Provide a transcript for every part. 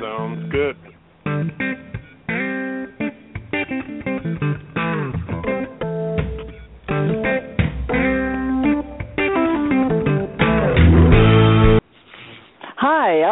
Sounds good.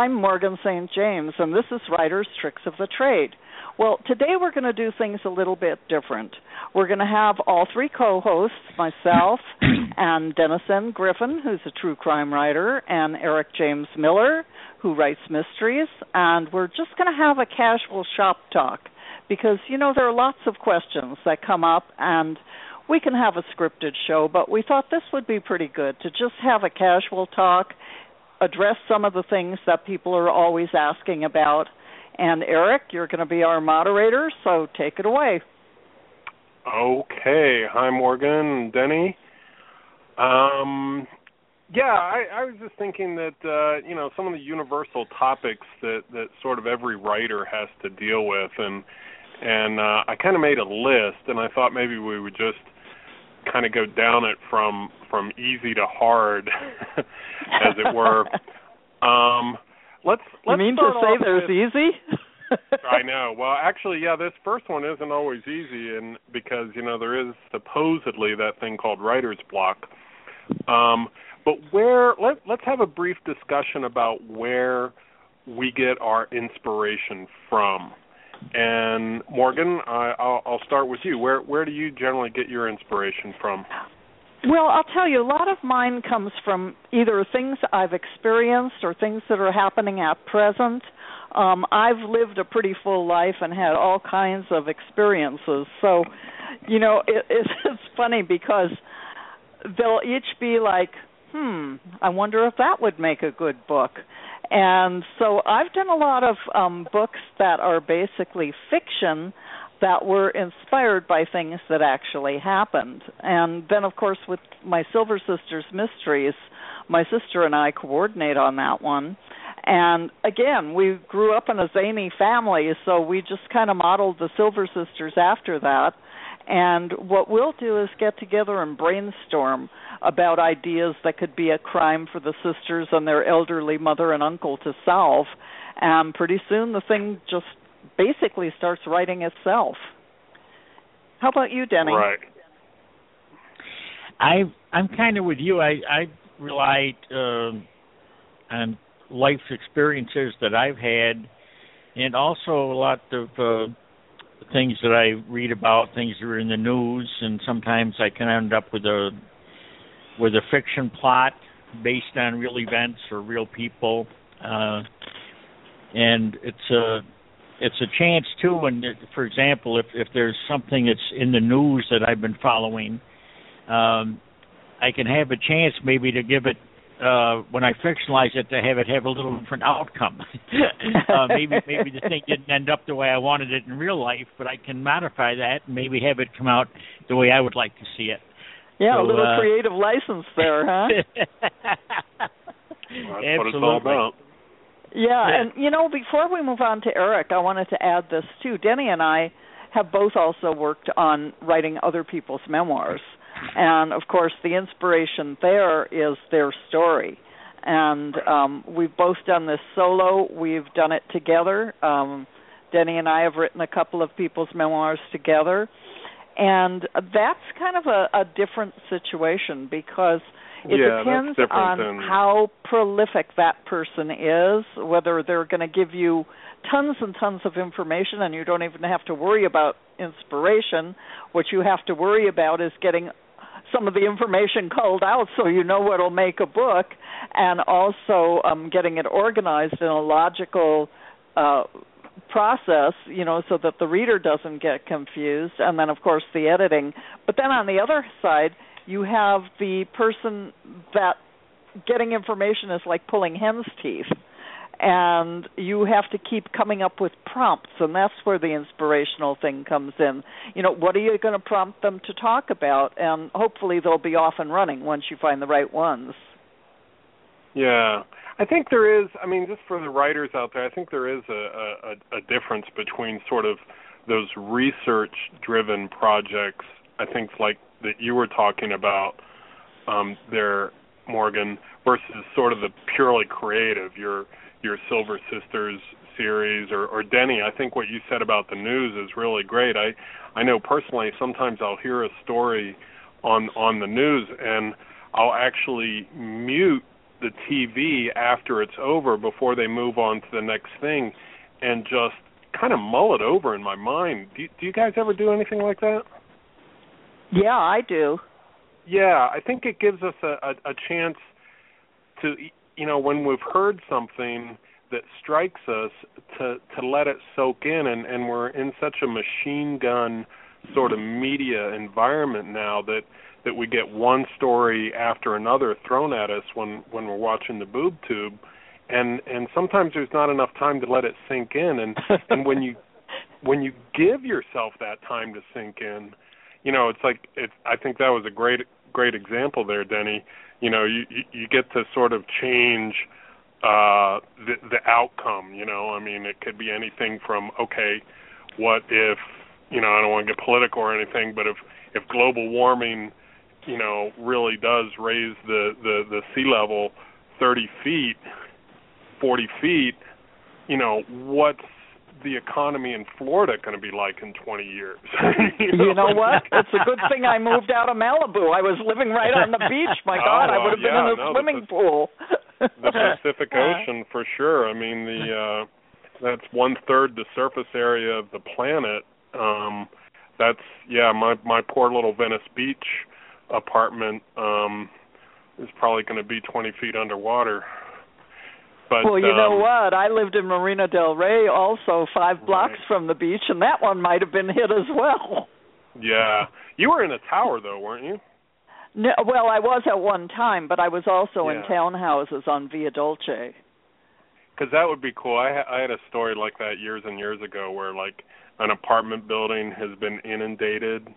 I'm Morgan St. James, and this is Writer's Tricks of the Trade. Well, today we're going to do things a little bit different. We're going to have all three co hosts, myself and Dennis N. Griffin, who's a true crime writer, and Eric James Miller, who writes mysteries. And we're just going to have a casual shop talk because, you know, there are lots of questions that come up, and we can have a scripted show, but we thought this would be pretty good to just have a casual talk, address some of the things that people are always asking about. And Eric, you're going to be our moderator, so take it away. Okay. Hi, Morgan, Denny. Um, yeah, I, I was just thinking that uh, you know some of the universal topics that that sort of every writer has to deal with, and and uh, I kind of made a list, and I thought maybe we would just kind of go down it from from easy to hard, as it were. Um, let's let's you mean to say there's with, easy? I know. Well, actually, yeah, this first one isn't always easy, and because you know there is supposedly that thing called writer's block. Um, but where let let's have a brief discussion about where we get our inspiration from. And Morgan, I, I'll, I'll start with you. Where where do you generally get your inspiration from? Well, I'll tell you, a lot of mine comes from either things I've experienced or things that are happening at present. Um, I've lived a pretty full life and had all kinds of experiences. So, you know, it, it's, it's funny because they'll each be like, "Hmm, I wonder if that would make a good book." And so I've done a lot of um books that are basically fiction that were inspired by things that actually happened. And then, of course, with my Silver Sisters mysteries, my sister and I coordinate on that one. And again, we grew up in a zany family, so we just kind of modeled the Silver Sisters after that. And what we'll do is get together and brainstorm about ideas that could be a crime for the sisters and their elderly mother and uncle to solve. And pretty soon the thing just basically starts writing itself. How about you, Denny? Right. I I'm kind of with you. I I relied uh, on life experiences that I've had, and also a lot of uh, things that I read about, things that are in the news, and sometimes I can end up with a with a fiction plot based on real events or real people, uh, and it's a it's a chance too. And for example, if if there's something that's in the news that I've been following, um, I can have a chance maybe to give it uh when I fictionalize it to have it have a little different outcome. uh maybe maybe the thing didn't end up the way I wanted it in real life, but I can modify that and maybe have it come out the way I would like to see it. Yeah, So, a little uh, creative license there, huh? That's what it's all Absolutely. about. Yeah, Yeah. and you know, before we move on to Eric, I wanted to add this too. Denny and I have both also worked on writing other people's memoirs. And of course, the inspiration there is their story. And um we've both done this solo, we've done it together. Um Denny and I have written a couple of people's memoirs together. And that's kind of a, a different situation because it Yeah, depends on than- how prolific that person is, whether they're going to give you tons and tons of information and you don't even have to worry about inspiration. What you have to worry about is getting some of the information culled out so you know what'll make a book and also um getting it organized in a logical uh process, you know, so that the reader doesn't get confused, and then of course the editing. But then on the other side, you have the person that getting information is like pulling hen's teeth. And you have to keep coming up with prompts, and that's where the inspirational thing comes in. You know, what are you going to prompt them to talk about? And hopefully they'll be off and running once you find the right ones. Yeah, I think there is. I mean, just for the writers out there, I think there is a a, a difference between sort of those research-driven projects. I think like that you were talking about um, there, Morgan, versus sort of the purely creative. You're your Silver Sisters series or, or Denny, I think what you said about the news is really great. I I know personally sometimes I'll hear a story on on the news and I'll actually mute the TV after it's over before they move on to the next thing and just kind of mull it over in my mind. Do, do you guys ever do anything like that? Yeah, I do. Yeah, I think it gives us a, a, a chance to, you know, when we've heard something that strikes us, to to let it soak in, and and we're in such a machine gun sort of media environment now that that we get one story after another thrown at us when when we're watching the boob tube and and sometimes there's not enough time to let it sink in and and when you when you give yourself that time to sink in you know it's like it's i think that was a great great example there denny. You know you you, get to sort of change uh the the outcome you know? I mean it could be anything from okay what if you know i don't want to get political or anything but if if global warming you know really does raise the the the sea level 30 feet 40 feet, you know, what's the economy in Florida going to be like in 20 years? you, know? you know what? It's a good thing I moved out of Malibu. I was living right on the beach. My God, oh, I would have yeah, been in a no, swimming the, pool. the Pacific Ocean, for sure. I mean, the uh that's one third the surface area of the planet. Um That's yeah, my my poor little Venice Beach apartment um is probably going to be 20 feet underwater. But, well, you um, know what? I lived in Marina Del Rey, also five blocks Right. from the beach, and that one might have been hit as well. Yeah, you were in a tower though, weren't you? No, well, I was at one time, but I was also in townhouses on Via Dolce. Because that would be cool. I ha- I had a story like that years and years ago, where like an apartment building has been inundated,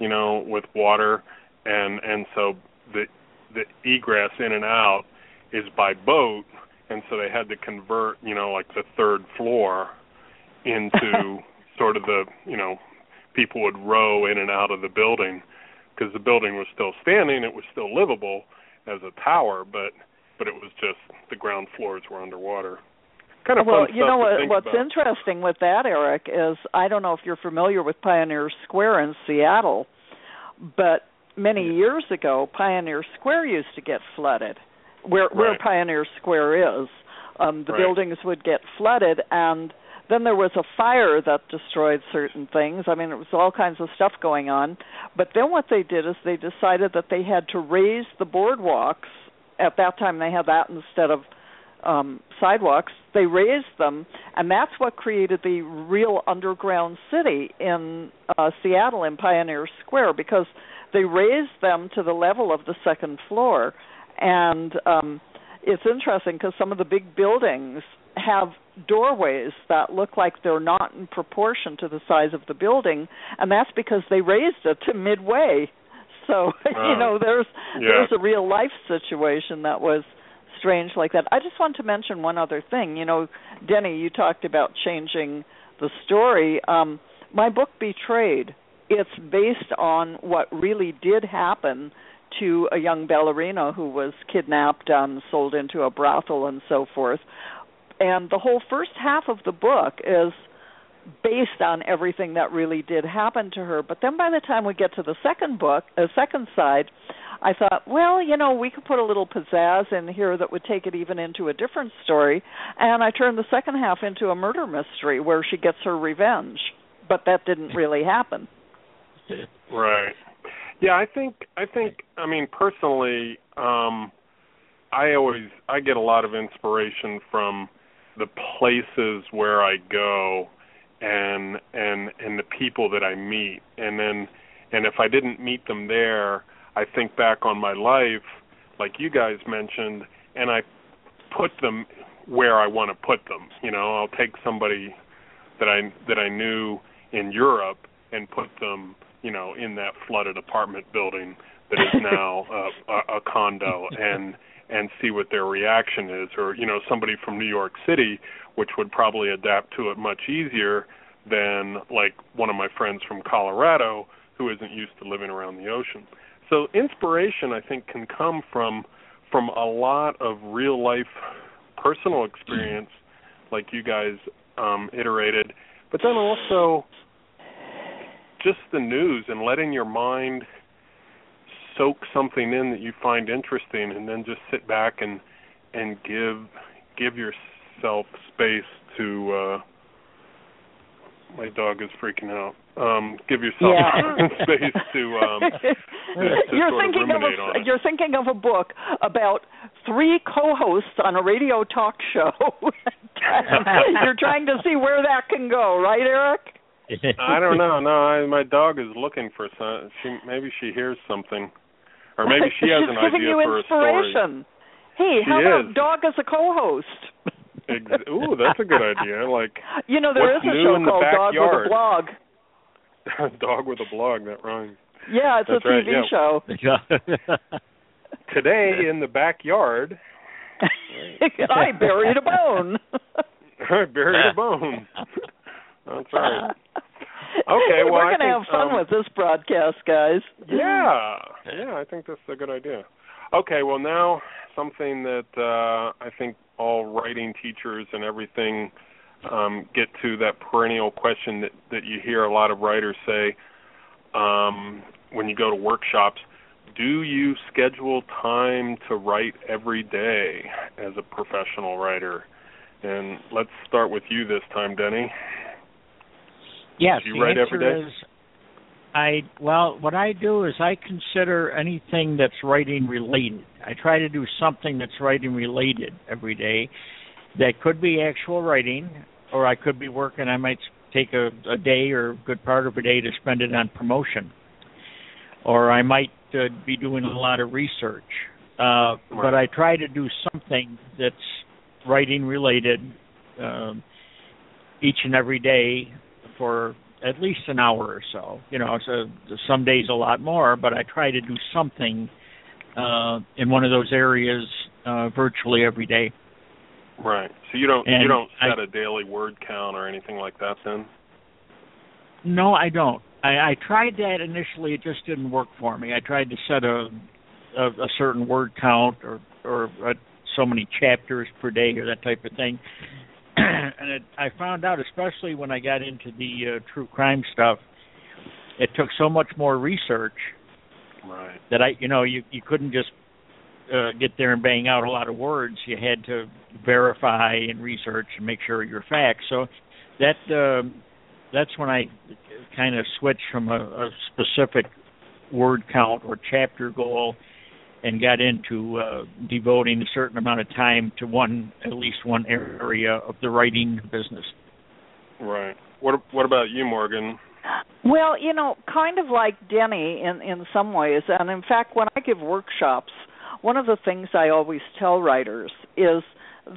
you know, with water, and and so the the egress in and out is by boat, and so they had to convert, you know, like the third floor into sort of the, you know, people would row in and out of the building because the building was still standing, it was still livable as a tower, but but it was just the ground floors were underwater. Kind of well, fun you know what, what's about. interesting with that, Eric, is I don't know if you're familiar with Pioneer Square in Seattle, but many years ago, Pioneer Square used to get flooded. Where where Pioneer Square is, um, the Right. buildings would get flooded, and then there was a fire that destroyed certain things. I mean, it was all kinds of stuff going on. But then what they did is they decided that they had to raise the boardwalks. At that time, they had that instead of um sidewalks they raised them and that's what created the real underground city in uh Seattle in Pioneer Square because they raised them to the level of the second floor and um it's interesting because some of the big buildings have doorways that look like they're not in proportion to the size of the building and that's because they raised it to midway so you know there's Yeah. there's a real life situation that was strange like that. I just want to mention one other thing. You know, Denny, you talked about changing the story. Um my book Betrayed, it's based on what really did happen to a young ballerina who was kidnapped and sold into a brothel and so forth. And the whole first half of the book is based on everything that really did happen to her. But then by the time we get to the second book, the second side, I thought, well, you know, we could put a little pizzazz in here that would take it even into a different story. And I turned the second half into a murder mystery where she gets her revenge. But that didn't really happen. Right. Yeah, I think I think I mean personally, um I always I get a lot of inspiration from the places where I go and and and the people that I meet and then and if I didn't meet them there, I think back on my life like you guys mentioned and I put them where I want to put them. You know, I'll take somebody that I that I knew in Europe and put them, you know, in that flooded apartment building that is now a, a, a condo and and see what their reaction is or you know somebody from New York City which would probably adapt to it much easier than like one of my friends from Colorado who isn't used to living around the ocean. So inspiration I think can come from from a lot of real life personal experience, like you guys um, iterated, but then also just the news and letting your mind soak something in that you find interesting, and then just sit back and and give give yourself space to. uh my dog is freaking out. Um, give yourself yeah. space to. Um, to you're thinking of, of a, you're thinking of a book about three co-hosts on a radio talk show. you're trying to see where that can go, right, Eric? I don't know. No, I, my dog is looking for some. She maybe she hears something, or maybe she has an idea for a story. Hey, She how about is. dog as a co-host? Ex- Ooh, that's a good idea. Like You know, there is a show called Dog with a? Blog. dog with a blog. That rhymes. Yeah, it's That's a right, TV yeah. show. Today in the backyard, I buried a bone. I buried a bone. That's right. Okay, well, we're gonna have fun um, with this broadcast, guys. Yeah, yeah, I think that's a good idea. Okay, well now something that uh, I think all writing teachers and everything um, get to that perennial question that that you hear a lot of writers say um, when you go to workshops. Do you schedule time to write every day as a professional writer? And let's start with you this time, Denny. Yes, Do you the write answer every day? is I well, what I do is I consider anything that's writing related. I try to do something that's writing related every day. That could be actual writing, or I could be working. I might take a, a day or a good part of a day to spend it on promotion, or I might uh, be doing a lot of research. Uh, But I try to do something that's writing related um, each and every day for at least an hour or so. You know, so some days a lot more, but I try to do something uh, in one of those areas uh, virtually every day. Right. So you don't And you don't set a daily word count or anything like that then? No, I don't. I, I tried that initially. It just didn't work for me. I tried to set a a, a certain word count or or uh so many chapters per day or that type of thing. and it, I found out, especially when I got into the uh, true crime stuff, it took so much more research Right. that I, you know, you you couldn't just uh, get there and bang out a lot of words. You had to verify and research and make sure your facts. So that um, that's when I kind of switched from a, a specific word count or chapter goal and got into uh, devoting a certain amount of time to one, at least one area of the writing business. Right. What what about you, Morgan? Well, you know, kind of like Denny in in some ways, and in fact, when I give workshops, one of the things I always tell writers is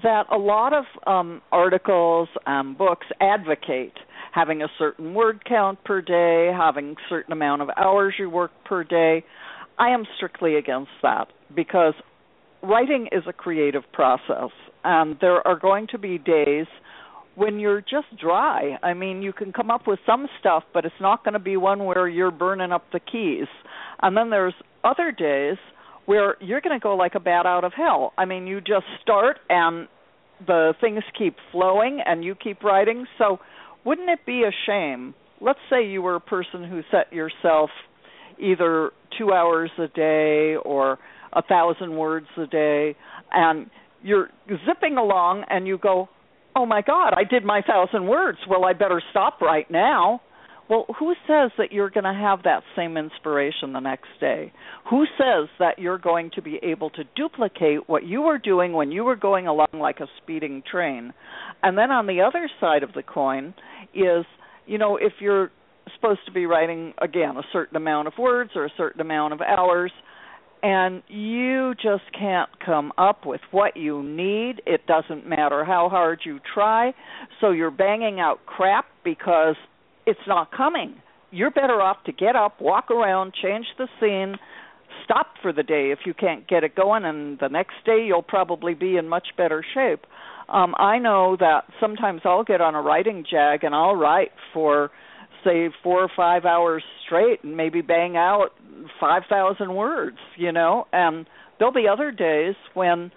that a lot of um, articles and books advocate having a certain word count per day, having a certain amount of hours you work per day. I am strictly against that because writing is a creative process, and there are going to be days when you're just dry. I mean, you can come up with some stuff, but it's not going to be one where you're burning up the keys. And then there's other days where you're going to go like a bat out of hell. I mean, you just start and the things keep flowing and you keep writing. So, wouldn't it be a shame? Let's say you were a person who set yourself either 2 hours a day or a thousand words a day and you're zipping along and you go oh my god i did my thousand words. Well i better stop right now. Well who says that you're going to have that same inspiration the next day? Who says that you're going to be able to duplicate what you were doing when you were going along like a speeding train? And then on the other side of the coin is you know if you're supposed to be writing again a certain amount of words or a certain amount of hours and you just can't come up with what you need. It doesn't matter how hard you try. So you're banging out crap because it's not coming. You're better off to get up, walk around, change the scene, stop for the day if you can't get it going, and the next day you'll probably be in much better shape. Um, I know that sometimes I'll get on a writing jag and I'll write for say four or five hours straight and maybe bang out five thousand words, you know, and there'll be other days when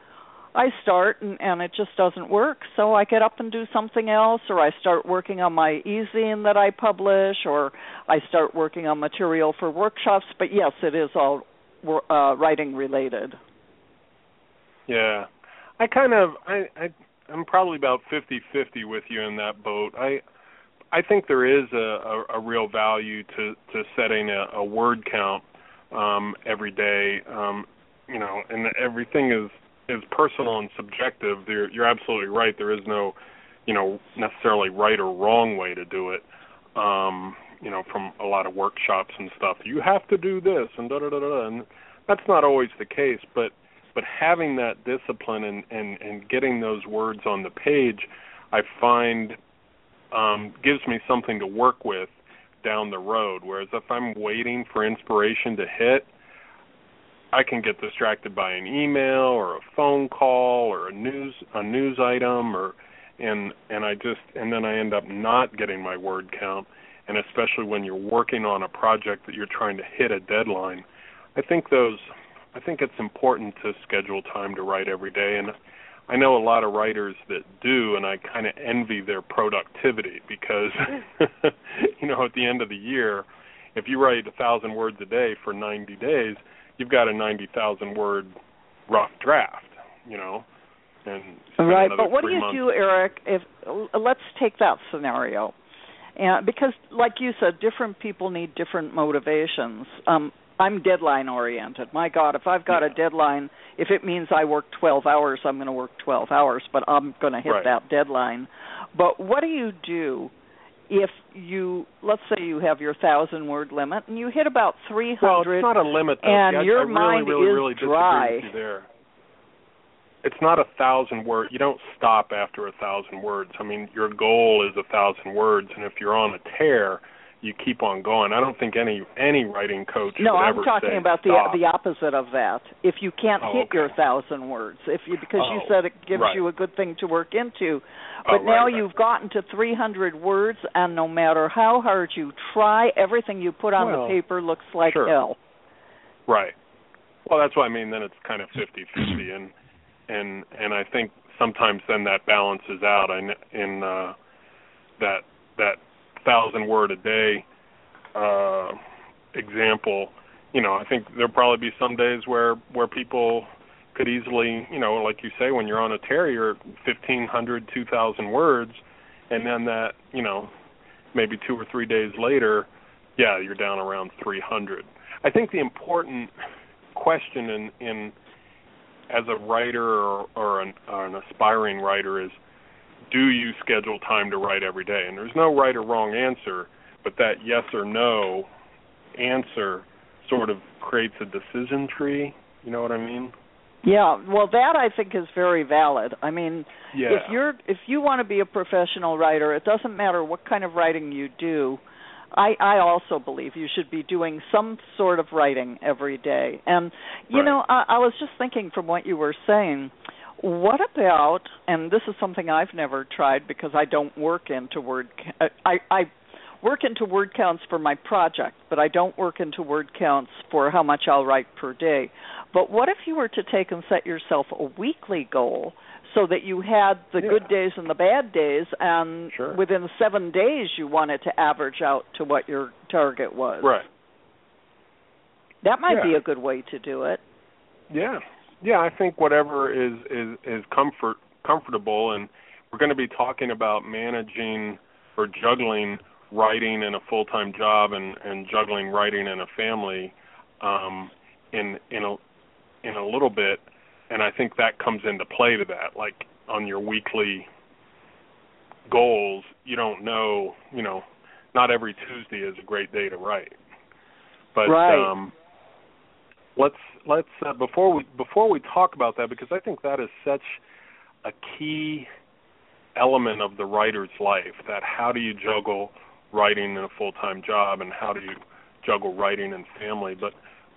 I start and, and it just doesn't work, so I get up and do something else, or I start working on my e-zine that I publish, or I start working on material for workshops. But yes, it is all uh, writing related. Yeah, I kind of I, I I'm probably about fifty fifty with you in that boat. I I think there is a, a, a real value to to setting a, a word count um, every day. Um, you know, and everything is is personal and subjective. You're, you're absolutely right. There is no, you know, necessarily right or wrong way to do it. Um, you know, from a lot of workshops and stuff. You have to do this and da da da da. And that's not always the case, but but having that discipline and and and getting those words on the page, I find um, gives me something to work with down the road. Whereas if I'm waiting for inspiration to hit, I can get distracted by an email or a phone call or a news a news item or and and I just and then I end up not getting my word count and especially when you're working on a project that you're trying to hit a deadline. I think those I think it's important to schedule time to write every day and I know a lot of writers that do and I kind of envy their productivity because you know at the end of the year if you write a thousand words a day for 90 days you've got a 90,000 word rough draft, you know. And right, but what do you months. do, Eric? If let's take that scenario, and because, like you said, different people need different motivations. Um, I'm deadline oriented. My God, if I've got yeah. a deadline, if it means I work 12 hours, I'm going to work 12 hours, but I'm going to hit right. that deadline. But what do you do if you let's say you have your thousand word limit and you hit about three hundred well, it's not a limit though. and I, your I really, mind really, is really dry with you there. It's not a thousand word you don't stop after a thousand words. I mean your goal is a thousand words and if you're on a tear you keep on going. I don't think any any writing coach no, I'm talking about stop. the the opposite of that. If you can't oh, hit okay. your thousand words, if you because oh, you said it gives right. you a good thing to work into, oh, but now right, you've gotten to 300 words, and no matter how hard you try, everything you put on well, the paper looks like sure. hell. Right. Well, that's what I mean. Then it's kind of fifty-fifty, and and and I think sometimes then that balances out. In in uh, that that thousand word a day uh, example, you know, I think there'll probably be some days where where people could easily, you know, like you say, when you're on a hundred, two thousand words, and then that, you know, maybe two or three days later, yeah, you're down around three hundred. I think the important question in in as a writer or, or, an, or an aspiring writer is do you schedule time to write every day? And there's no right or wrong answer, but that yes or no answer sort of creates a decision tree. You know what I mean? Yeah, well that I think is very valid. I mean, yeah. if you're if you want to be a professional writer, it doesn't matter what kind of writing you do. I I also believe you should be doing some sort of writing every day. And you right. know, I, I was just thinking from what you were saying, what about and this is something I've never tried because I don't work into word uh, I I work into word counts for my project, but I don't work into word counts for how much I'll write per day. But what if you were to take and set yourself a weekly goal so that you had the yeah. good days and the bad days and sure. within 7 days you wanted to average out to what your target was. Right. That might yeah. be a good way to do it. Yeah. Yeah, I think whatever is is is comfort comfortable and we're going to be talking about managing or juggling writing and a full-time job and and juggling writing and a family um in in a in a little bit and I think that comes into play to that like on your weekly goals you don't know you know not every Tuesday is a great day to write but right. um let's let's uh, before we before we talk about that because I think that is such a key element of the writer's life that how do you juggle writing in a full-time job and how do you juggle writing and family? But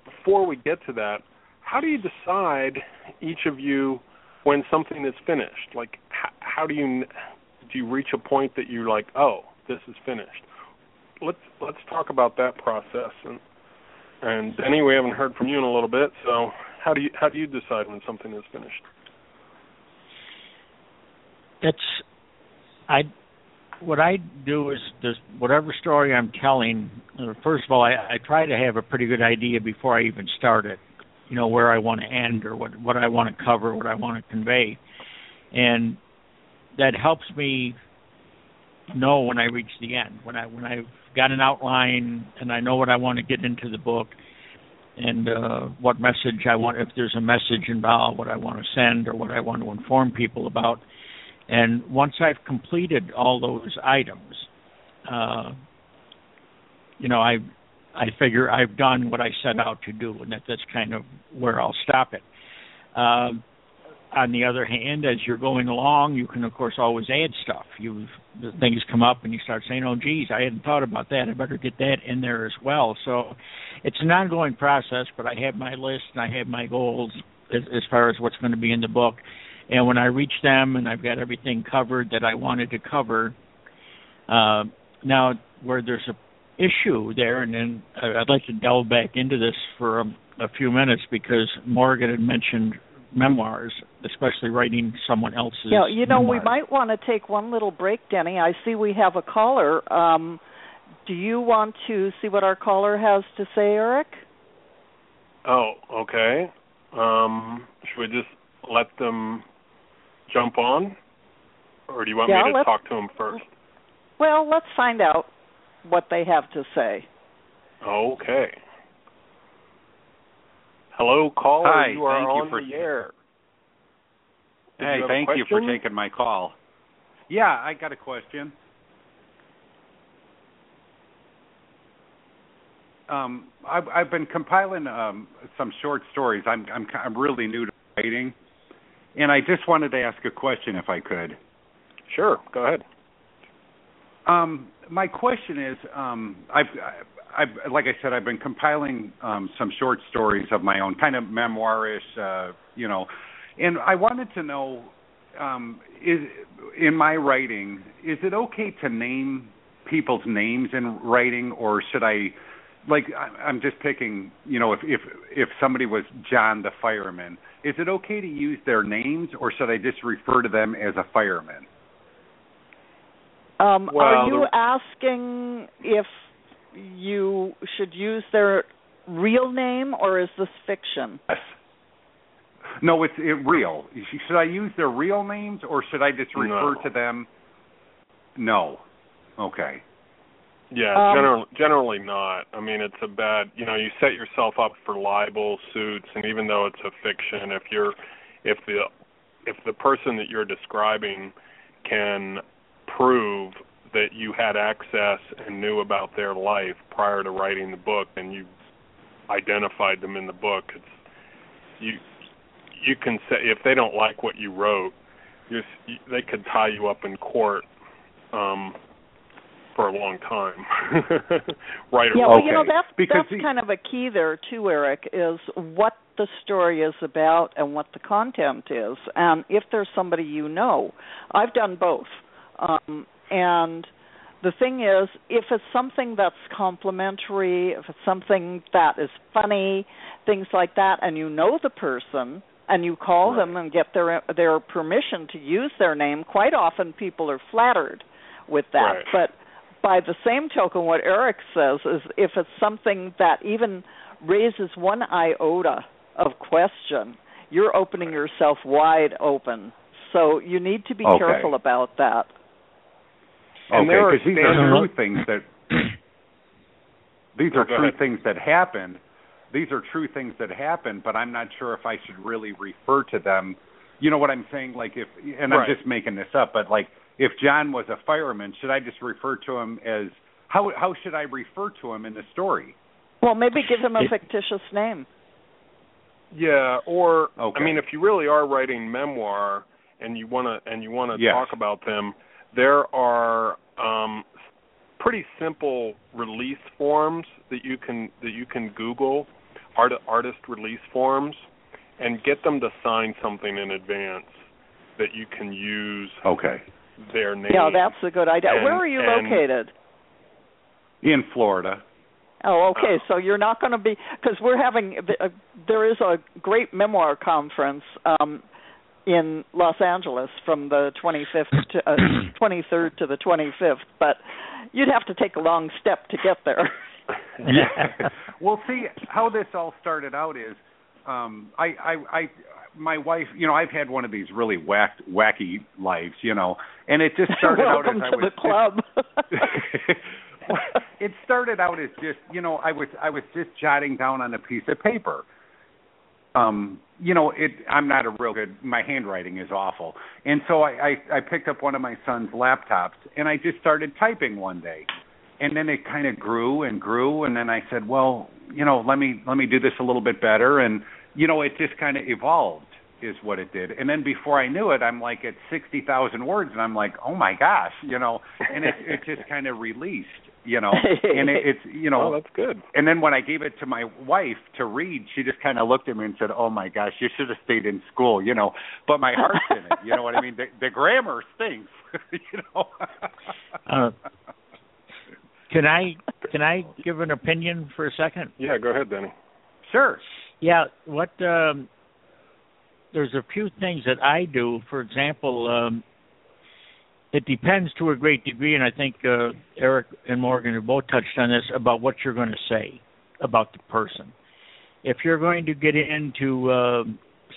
before we get to that how do you decide each of you when something is finished? Like how, how do you do you reach a point that you're like oh this is finished let's let's talk about that process and and Denny, we haven't heard from you in a little bit, so how do you how do you decide when something is finished? it's I what I do is this whatever story I'm telling. Uh, first of all, I, I try to have a pretty good idea before I even start it. You know where I want to end or what what I want to cover, what I want to convey, and that helps me know when I reach the end. When I when I've got an outline and I know what I want to get into the book and uh, what message I want if there's a message involved, what I want to send or what I want to inform people about and once I've completed all those items, uh, you know, I I figure I've done what I set out to do, and that that's kind of where I'll stop it. Um, on the other hand, as you're going along, you can of course always add stuff. You things come up and you start saying, "Oh, geez, I hadn't thought about that. I better get that in there as well." So it's an ongoing process, but I have my list and I have my goals as, as far as what's going to be in the book and when I reach them and I've got everything covered that I wanted to cover, uh, now where there's a issue there, and then I'd like to delve back into this for a, a few minutes because Morgan had mentioned memoirs, especially writing someone else's. Yeah, you know, memoirs. we might want to take one little break, Denny. I see we have a caller. Um, do you want to see what our caller has to say, Eric? Oh, okay. Um, should we just let them jump on, or do you want yeah, me to talk to them first? Well, let's find out what they have to say. Okay. Hello, caller. Hi, you are thank on you for the air. Did hey, you thank you for taking my call. Yeah, I got a question. Um, I've, I've been compiling um, some short stories. I'm, I'm I'm really new to writing, and I just wanted to ask a question if I could. Sure, go ahead. Um, my question is, um, I've, I've, like I said, I've been compiling um, some short stories of my own, kind of memoirish, uh, you know, and I wanted to know, um, is in my writing, is it okay to name people's names in writing, or should I? Like I'm just picking, you know, if if if somebody was John the fireman, is it okay to use their names, or should I just refer to them as a fireman? Um, well, are you the... asking if you should use their real name, or is this fiction? Yes. No, it's it, real. Should I use their real names, or should I just refer no. to them? No. Okay. Yeah, Um, generally, generally not. I mean, it's a bad. You know, you set yourself up for libel suits, and even though it's a fiction, if you're, if the, if the person that you're describing can prove that you had access and knew about their life prior to writing the book, and you identified them in the book, it's you. You can say if they don't like what you wrote, you, they could tie you up in court. Um, for a long time. right Yeah, or well, Okay. you know that's Because that's he- kind of a key there too, Eric. Is what the story is about and what the content is, and if there's somebody you know. I've done both, um, and the thing is, if it's something that's complimentary, if it's something that is funny, things like that, and you know the person. And you call them and get their their permission to use their name. Quite often, people are flattered with that. Right. But by the same token, what Eric says is if it's something that even raises one iota of question, you're opening yourself wide open. So you need to be Okay. careful about that. And there are Okay, because these are true things that these are true ahead. things that happened. These are true things that happened, but I'm not sure if I should really refer to them. You know what I'm saying? Like if, and Right. I'm just making this up, but like if John was a fireman, should I just refer to him as how how should I refer to him in the story? Well, maybe give him a It- fictitious name. Yeah, or Okay. I mean, if you really are writing memoir and you want to and you want to Yes. talk about them, there are um, pretty simple release forms that you can that you can Google, art, artist release forms, and get them to sign something in advance that you can use Okay. their name. Yeah, that's a good idea. And- Where are you located? In Florida. Oh, okay. Uh, so you're not going to be because we're having uh, there is a great memoir conference um, in Los Angeles from the 25th to uh, 23rd to the 25th, but you'd have to take a long step to get there. yeah. Well, see how this all started out is um I I I my wife, you know, I've had one of these really whack, wacky lives, you know, and it just started out as I was the club. it started out as just, you know, I was I was just jotting down on a piece of paper. Um, you know, it I'm not a real good my handwriting is awful. And so I I, I picked up one of my son's laptops and I just started typing one day. And then it kind of grew and grew and then I said, "Well, you know, let me let me do this a little bit better." And you know, it just kind of evolved is what it did. And then before I knew it, I'm like at 60,000 words and I'm like, "Oh my gosh," you know, and it it just kind of released, you know. And it, it's, you know, oh, that's good. And then when I gave it to my wife to read, she just kind of looked at me and said, "Oh my gosh, you should have stayed in school," you know. But my heart's in it, you know what I mean? The, the grammar stinks, you know. uh, can I can I give an opinion for a second? Yeah, go ahead, Denny. Sure. Yeah, what um there's a few things that I do. For example, um it depends to a great degree, and I think uh, Eric and Morgan have both touched on this about what you're going to say about the person. If you're going to get into uh,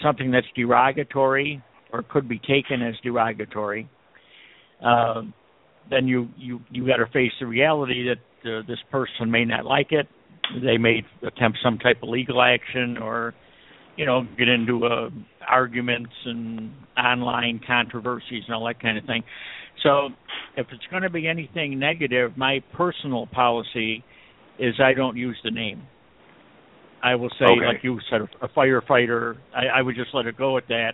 something that's derogatory or could be taken as derogatory, uh, then you you you got to face the reality that uh, this person may not like it. They may attempt some type of legal action or you know get into uh, arguments and online controversies and all that kind of thing. So if it's going to be anything negative, my personal policy is I don't use the name. I will say, okay. like you said, a firefighter. I, I would just let it go at that.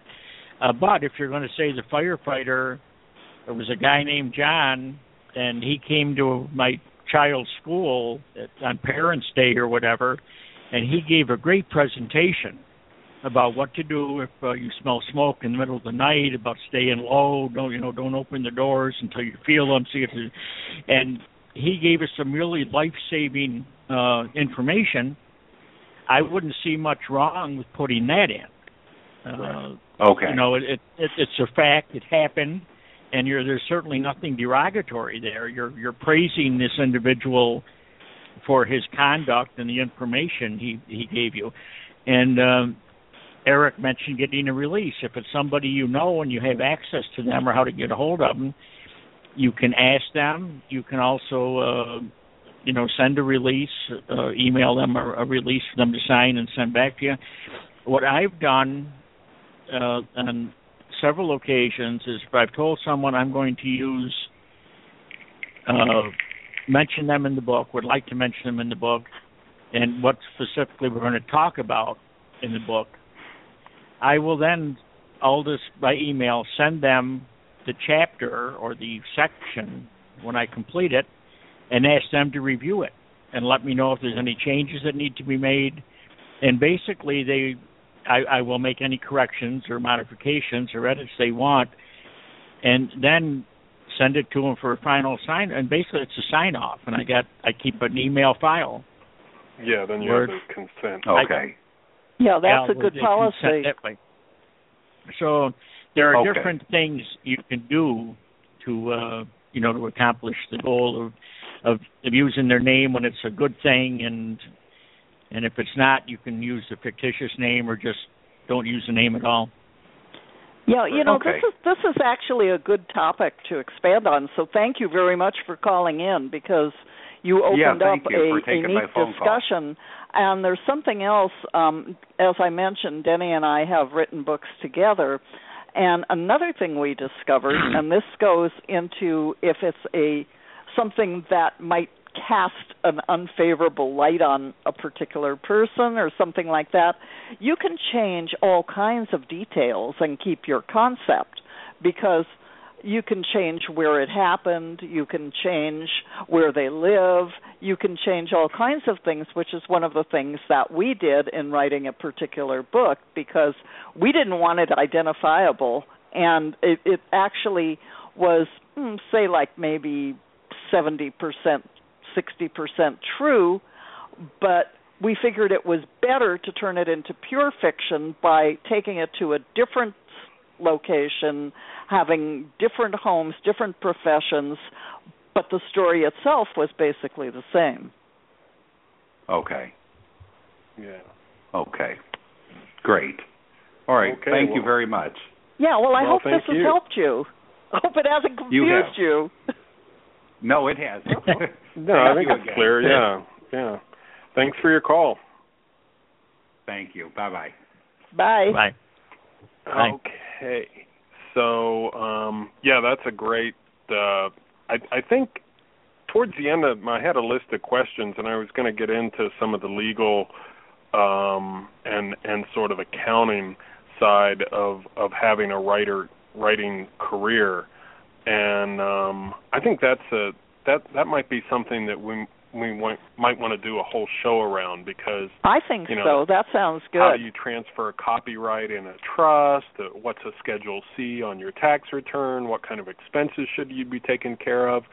Uh, but if you're going to say the firefighter, there was a guy named John, and he came to my child's school at, on Parents' Day or whatever, and he gave a great presentation about what to do if uh, you smell smoke in the middle of the night, about staying low, don't you know, don't open the doors until you feel them, see if and he gave us some really life-saving uh information. I wouldn't see much wrong with putting that in. Uh, okay. You know, it, it, it it's a fact. It happened, and you're there's certainly nothing derogatory there. You're you're praising this individual for his conduct and the information he he gave you, and um, Eric mentioned getting a release. If it's somebody you know and you have access to them or how to get a hold of them, you can ask them. You can also, uh, you know, send a release, uh, email them a, a release for them to sign and send back to you. What I've done uh, on several occasions is if I've told someone I'm going to use, uh, mention them in the book, would like to mention them in the book, and what specifically we're going to talk about in the book, I will then, all this by email, send them the chapter or the section when I complete it and ask them to review it and let me know if there's any changes that need to be made. And basically, they, I, I will make any corrections or modifications or edits they want, and then send it to them for a final sign. And basically, it's a sign off, and I got I keep an email file. Yeah, then you have the consent. Okay. Yeah, that's a good policy. So there are okay. different things you can do to uh, you know to accomplish the goal of, of of using their name when it's a good thing, and and if it's not, you can use the fictitious name or just don't use the name at all. Yeah, you know okay. this is this is actually a good topic to expand on. So thank you very much for calling in because you opened yeah, up you a, a neat discussion. And there's something else. Um, as I mentioned, Denny and I have written books together. And another thing we discovered, and this goes into if it's a something that might cast an unfavorable light on a particular person or something like that, you can change all kinds of details and keep your concept because you can change where it happened, you can change where they live, you can change all kinds of things, which is one of the things that we did in writing a particular book because we didn't want it identifiable. And it, it actually was hmm, say like maybe 70%, 60% true, but we figured it was better to turn it into pure fiction by taking it to a different location, having different homes, different professions, but the story itself was basically the same. Okay. Yeah. Okay. Great. All right. Okay, Thank well- you very much. Yeah, well, I Well, hope thank this has helped you. I hope it hasn't You confused have. you. No, it has. No, I think it's again. clear. Yeah. Yeah. Thanks for your call. Thank you. Bye bye. Bye. Bye. Bye. Okay. So, um yeah, that's a great uh I I think towards the end of my I had a list of questions and I was going to get into some of the legal um and and sort of accounting side of of having a writer writing career. And um I think that's a that that might be something that we we want, might want to do a whole show around because I think You know, so. That sounds good. how do you transfer copyright in a trust? Uh, What's a Schedule C on your tax return? What kind of expenses should you be taking care of?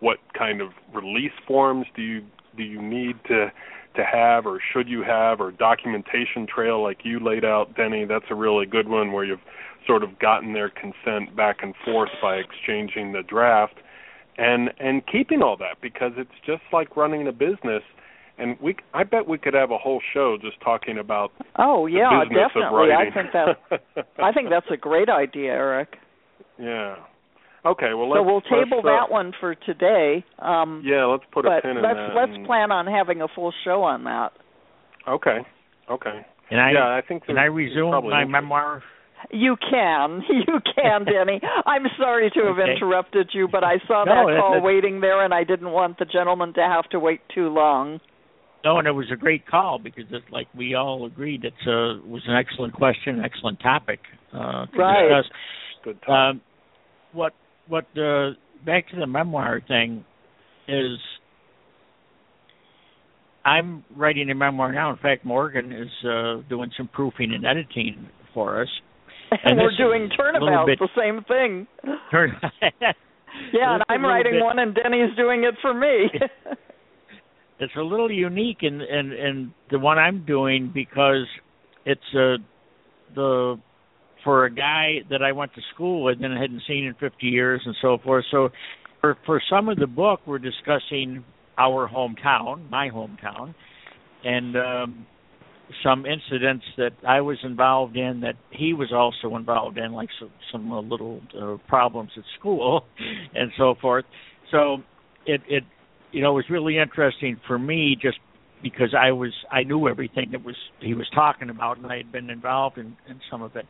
What kind of release forms do you do you need to to have or should you have or documentation trail like you laid out, Denny? That's a really good one where you've sort of gotten their consent back and forth by exchanging the draft and and keeping all that because it's just like running a business and we I bet we could have a whole show just talking about Oh yeah, business definitely. of. I think that I think that's a great idea, Eric. yeah. Okay, well so let's So we'll table let's, uh, that one for today. Um Yeah, let's put a but pin in let's that. let's and- plan on having a full show on that. Okay. Okay. Can I yeah, I think can I there's resume my memoir? You can. You can, Denny. I'm sorry to have Okay. interrupted you, but I saw No, that call that's- waiting there and I didn't want the gentleman to have to wait too long. No, and it was a great call because it's like we all agreed it's a was an excellent question, excellent topic uh, to Right. discuss. Good talk. Um, what what uh, back to the memoir thing is I'm writing a memoir now. In fact, Morgan is uh, doing some proofing and editing for us. And, we're doing is a little turnabouts, bit- the same thing. Turn- Yeah, and I'm writing bit- one and Denny's doing it for me. it's a little unique in in, in the one I'm doing because it's a the for a guy that I went to school with and hadn't seen in 50 years and so forth. So for for some of the book, we're discussing our hometown, my hometown, and um, some incidents that I was involved in that he was also involved in, like some, some uh, little uh, problems at school and so forth. So it it you know was really interesting for me just because I was I knew everything that was he was talking about and I had been involved in, in some of it.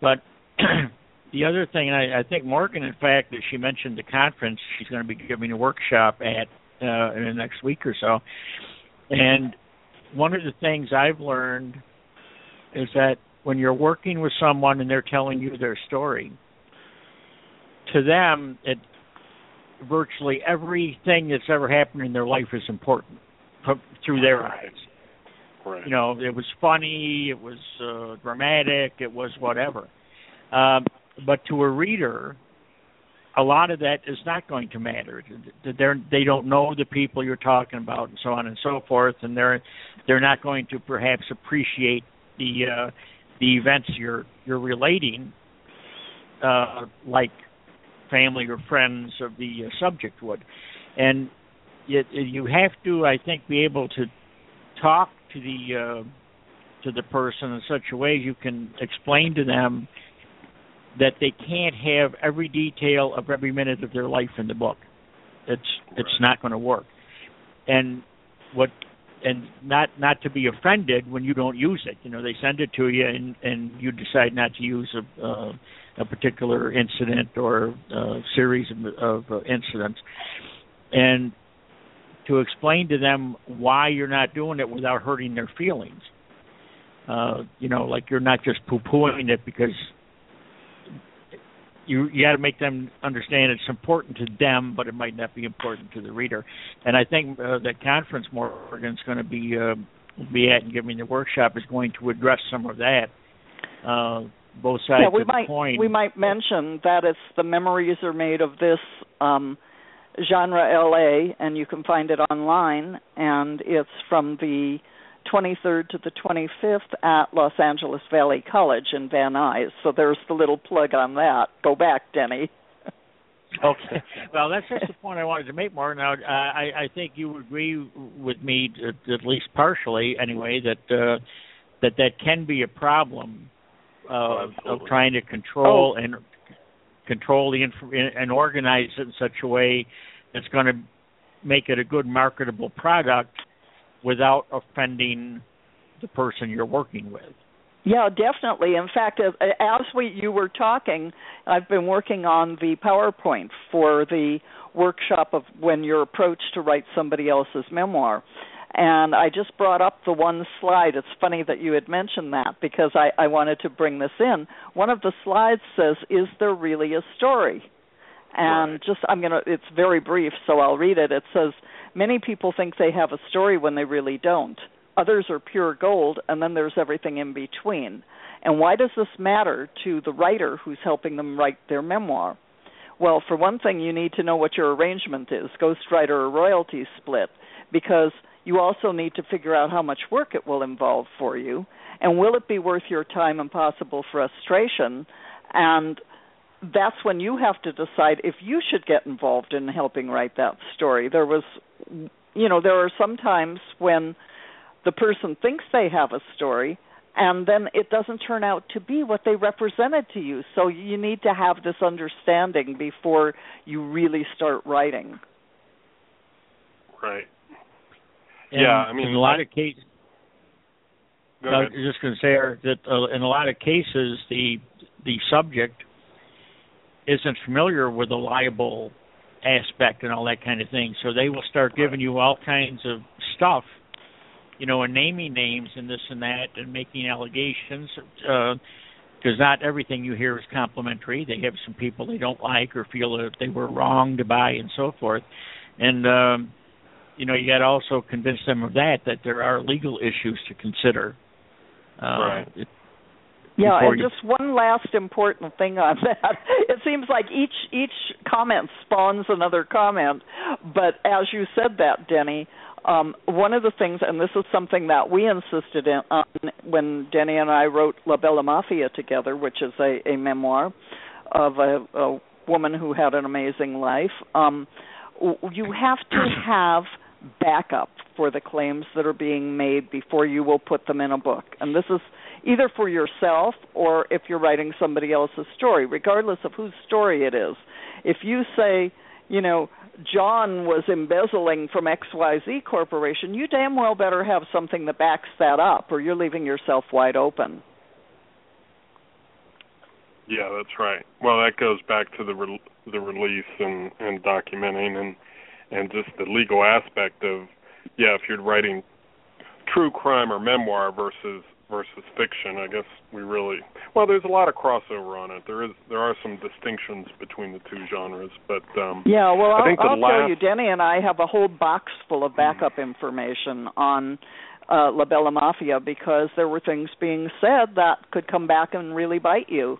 But the other thing, I, I think Morgan, in fact, that she mentioned the conference she's going to be giving a workshop at uh, in the next week or so, and one of the things I've learned is that when you're working with someone and they're telling you their story, to them, it virtually everything that's ever happened in their life is important through their Right. eyes. right. You know, it was funny, it was uh, dramatic, it was whatever. Um, but to a reader, a lot of that is not going to matter. They're, they don't know the people you're talking about, and so on and so forth, and they're they're not going to perhaps appreciate the uh, the events you're you're relating, uh, like family or friends of the uh, subject would, and yet you have to, I think, be able to talk to the uh, to the person in such a way you can explain to them that they can't have every detail of every minute of their life in the book. It's it's not going to work. And what and not not to be offended when you don't use it. You know, they send it to you and and you decide not to use a uh, a particular incident or uh, series of, of uh, incidents. And to explain to them why you're not doing it without hurting their feelings. Uh, you know, like you're not just poo-pooing it because you you got to make them understand it's important to them, but it might not be important to the reader. And I think uh, that conference Morgan's going to be uh, be at and giving the workshop is going to address some of that. Uh, both sides yeah, we of the might coin. we might mention that it's the memories are made of this um genre LA and you can find it online and it's from the 23rd to the 25th at Los Angeles Valley College in Van Nuys. So there's the little plug on that. Go back, Denny. okay. Well, that's just the point I wanted to make, More Now, uh, I, I think you agree with me, at, at least partially, anyway, that uh, that that can be a problem uh, oh, of trying to control oh. and control the inf- and organize it in such a way that's going to make it a good marketable product without offending the person you're working with. Yeah, definitely. In fact, as, as we you were talking, I've been working on the PowerPoint for the workshop of when you're approached to write somebody else's memoir. And I just brought up the one slide. It's funny that you had mentioned that because I, I wanted to bring this in. One of the slides says, Is there really a story? And right. just, I'm going to, it's very brief, so I'll read it. It says, Many people think they have a story when they really don't. Others are pure gold, and then there's everything in between. And why does this matter to the writer who's helping them write their memoir? Well, for one thing, you need to know what your arrangement is ghostwriter or royalty split because you also need to figure out how much work it will involve for you and will it be worth your time and possible frustration and that's when you have to decide if you should get involved in helping write that story. There was you know there are some times when the person thinks they have a story and then it doesn't turn out to be what they represented to you. So you need to have this understanding before you really start writing. Right. And yeah i mean in a lot of cases I was just going to say that uh, in a lot of cases the the subject isn't familiar with the libel aspect and all that kind of thing. So they will start giving you all kinds of stuff, you know, and naming names and this and that and making allegations. Because uh, not everything you hear is complimentary. They have some people they don't like or feel that they were wrong to buy and so forth. And um, you know, you got to also convince them of that that there are legal issues to consider. Uh, right. It, yeah, and just one last important thing on that. It seems like each each comment spawns another comment, but as you said that, Denny, um, one of the things, and this is something that we insisted in, on when Denny and I wrote La Bella Mafia together, which is a, a memoir of a, a woman who had an amazing life. Um, you have to have backup for the claims that are being made before you will put them in a book, and this is either for yourself or if you're writing somebody else's story, regardless of whose story it is. If you say, you know, John was embezzling from XYZ Corporation, you damn well better have something that backs that up, or you're leaving yourself wide open. Yeah, that's right. Well, that goes back to the re- the release and and documenting and and just the legal aspect of yeah, if you're writing true crime or memoir versus versus fiction. I guess we really well. There's a lot of crossover on it. There is there are some distinctions between the two genres, but um, yeah. Well, I think I'll, I'll last... tell you, Denny and I have a whole box full of backup information on uh, La Bella Mafia because there were things being said that could come back and really bite you.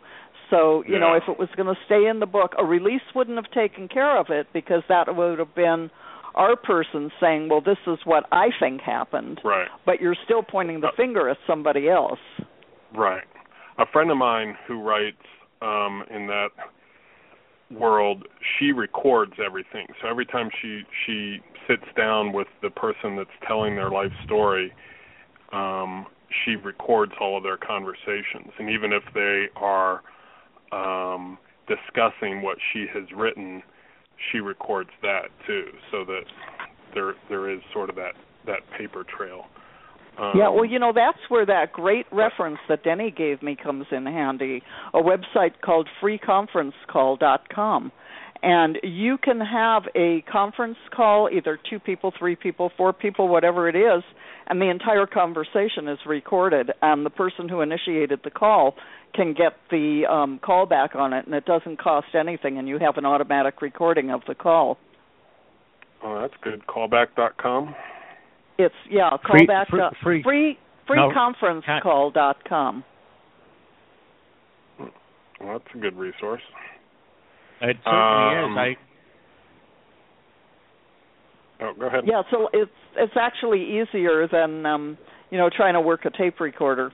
So you yeah. know, if it was going to stay in the book, a release wouldn't have taken care of it because that would have been our person saying, "Well, this is what I think happened," right? But you're still pointing the uh, finger at somebody else, right? A friend of mine who writes um, in that world, she records everything. So every time she she sits down with the person that's telling their life story, um, she records all of their conversations, and even if they are um, discussing what she has written she records that too, so that there there is sort of that that paper trail. Um, yeah, well, you know that's where that great reference that Denny gave me comes in handy. A website called freeconferencecall.com. And you can have a conference call, either two people, three people, four people, whatever it is, and the entire conversation is recorded. And the person who initiated the call can get the um, call back on it, and it doesn't cost anything, and you have an automatic recording of the call. Oh, that's good. Callback.com. It's yeah, free, callback free free, free, free no, call dot com. Well, that's a good resource. It certainly um, is. I Oh, go ahead. Yeah, so it's it's actually easier than um you know, trying to work a tape recorder.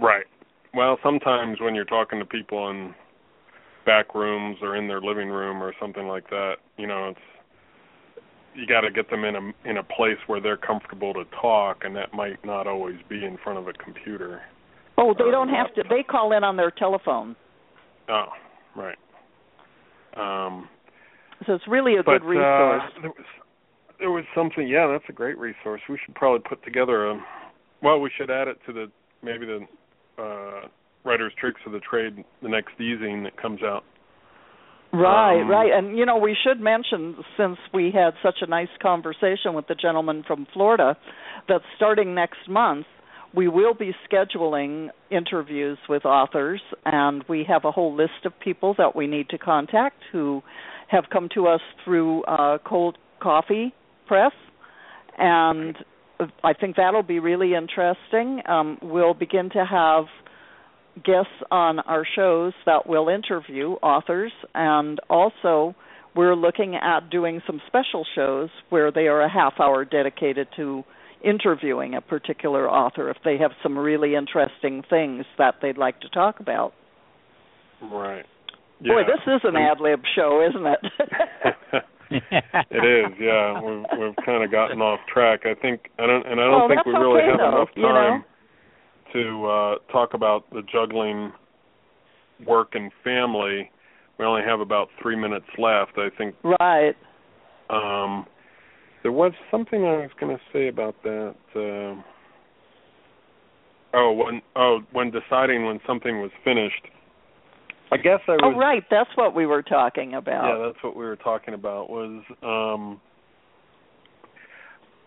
Right. Well, sometimes when you're talking to people in back rooms or in their living room or something like that, you know, it's you got to get them in a in a place where they're comfortable to talk, and that might not always be in front of a computer. Oh, they don't have to. They call in on their telephone. Oh, right. Um, so it's really a but, good resource. Uh, there was there was something. Yeah, that's a great resource. We should probably put together a. Well, we should add it to the maybe the uh, writer's tricks of the trade, the next easing that comes out. Right, Um, right. And you know, we should mention since we had such a nice conversation with the gentleman from Florida that starting next month we will be scheduling interviews with authors and we have a whole list of people that we need to contact who have come to us through uh Cold Coffee Press and I think that'll be really interesting. Um we'll begin to have guests on our shows that will interview authors and also we're looking at doing some special shows where they are a half hour dedicated to interviewing a particular author if they have some really interesting things that they'd like to talk about. Right. Boy, this is an ad lib show, isn't it? it is, yeah. We've we've kind of gotten off track. I think I don't, and I don't Well, think we really okay, have though, enough you know? time to uh talk about the juggling work and family. We only have about three minutes left. I think right. um there was something I was going to say about that. Uh, oh, when oh when deciding when something was finished. I guess I was. Oh, right. That's what we were talking about. Yeah, that's what we were talking about. Was um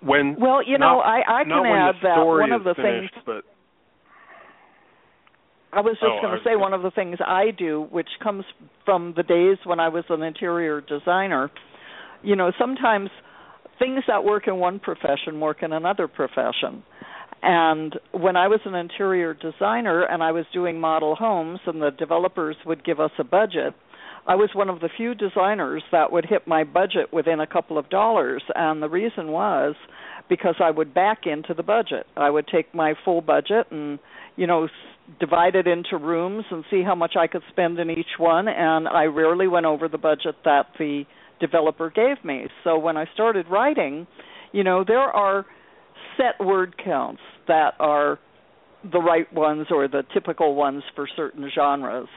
when well, you know, I I can add that one of the finished, things but I was just Oh, going to say one of the things I do, which comes from the days when I was an interior designer. You know, sometimes things that work in one profession work in another profession. And when I was an interior designer and I was doing model homes and the developers would give us a budget, I was one of the few designers that would hit my budget within a couple of dollars. And the reason was because I would back into the budget. I would take my full budget and, you know, divide it into rooms and see how much I could spend in each one. And I rarely went over the budget that the developer gave me. So when I started writing, you know, there are set word counts that are the right ones or the typical ones for certain genres.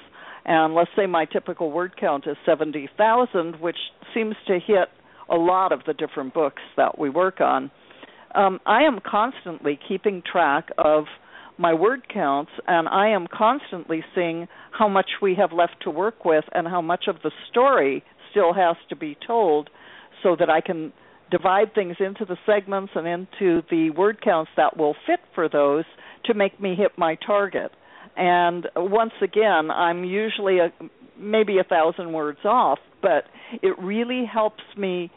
And let's say my typical word count is 70,000, which seems to hit a lot of the different books that we work on. Um, I am constantly keeping track of my word counts, and I am constantly seeing how much we have left to work with and how much of the story still has to be told so that I can divide things into the segments and into the word counts that will fit for those to make me hit my target. And once again, I'm usually a, maybe a thousand words off, but it really helps me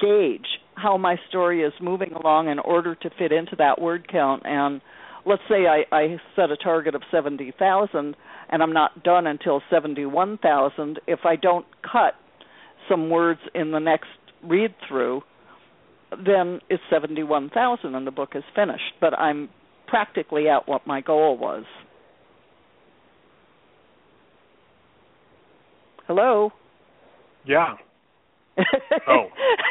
gauge how my story is moving along in order to fit into that word count. And let's say I, I set a target of 70,000 and I'm not done until 71,000. If I don't cut some words in the next read through, then it's 71,000 and the book is finished. But I'm practically at what my goal was. Hello? yeah. Oh.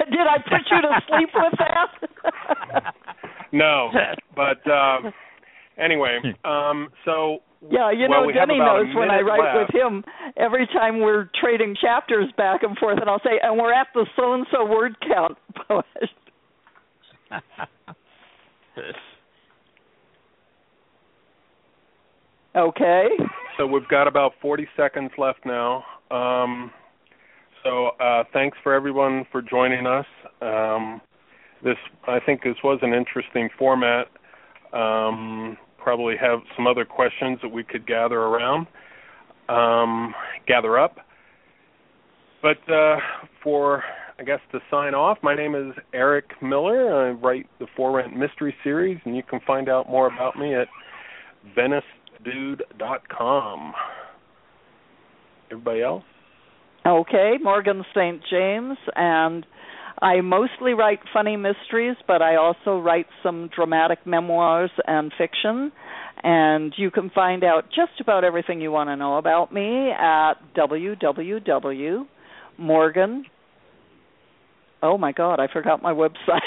Did I put you to sleep with that? No, but um anyway, um so yeah, you well, know, we Denny knows when I write left. with him, every time we're trading chapters back and forth, and I'll say, and we're at the so and so word count. Post. Okay. So we've got about 40 seconds left now. Um, so uh, thanks for everyone for joining us. Um, this I think this was an interesting format. Um, probably have some other questions that we could gather around, um, gather up. But uh, for I guess to sign off, my name is Eric Miller. I write the For Rent Mystery Series, and you can find out more about me at VeniceDude.com. Everybody else? Okay, Morgan St. James, and I mostly write funny mysteries, but I also write some dramatic memoirs and fiction. And you can find out just about everything you want to know about me at www.morgan. Oh my God, I forgot my website.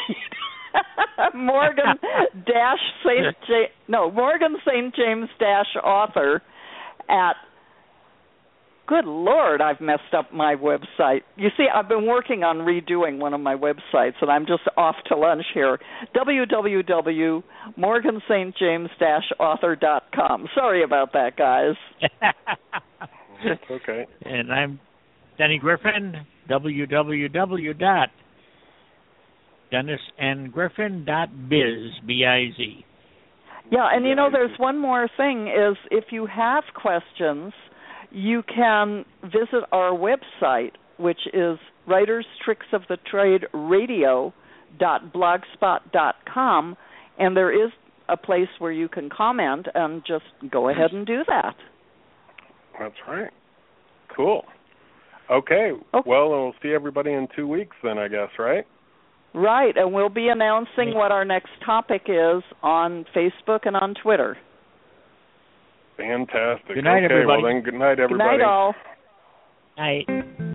Morgan dash Saint J no Morgan St James dash author at Good Lord, I've messed up my website. You see, I've been working on redoing one of my websites, and I'm just off to lunch here. www.morganstjames-author.com. Sorry about that, guys. okay. And I'm Denny Griffin. www.dennisngriffin.biz. B-I-Z. Yeah, and you know, there's one more thing: is if you have questions you can visit our website, which is Writers Tricks of the Trade Radio dot and there is a place where you can comment and just go ahead and do that. That's right. Cool. Okay. okay. Well, we'll see everybody in 2 weeks then, I guess, right? Right, and we'll be announcing mm-hmm. what our next topic is on Facebook and on Twitter. Fantastic. Good night, okay, everybody. Well, then, good night, everybody. Good night, all. Night.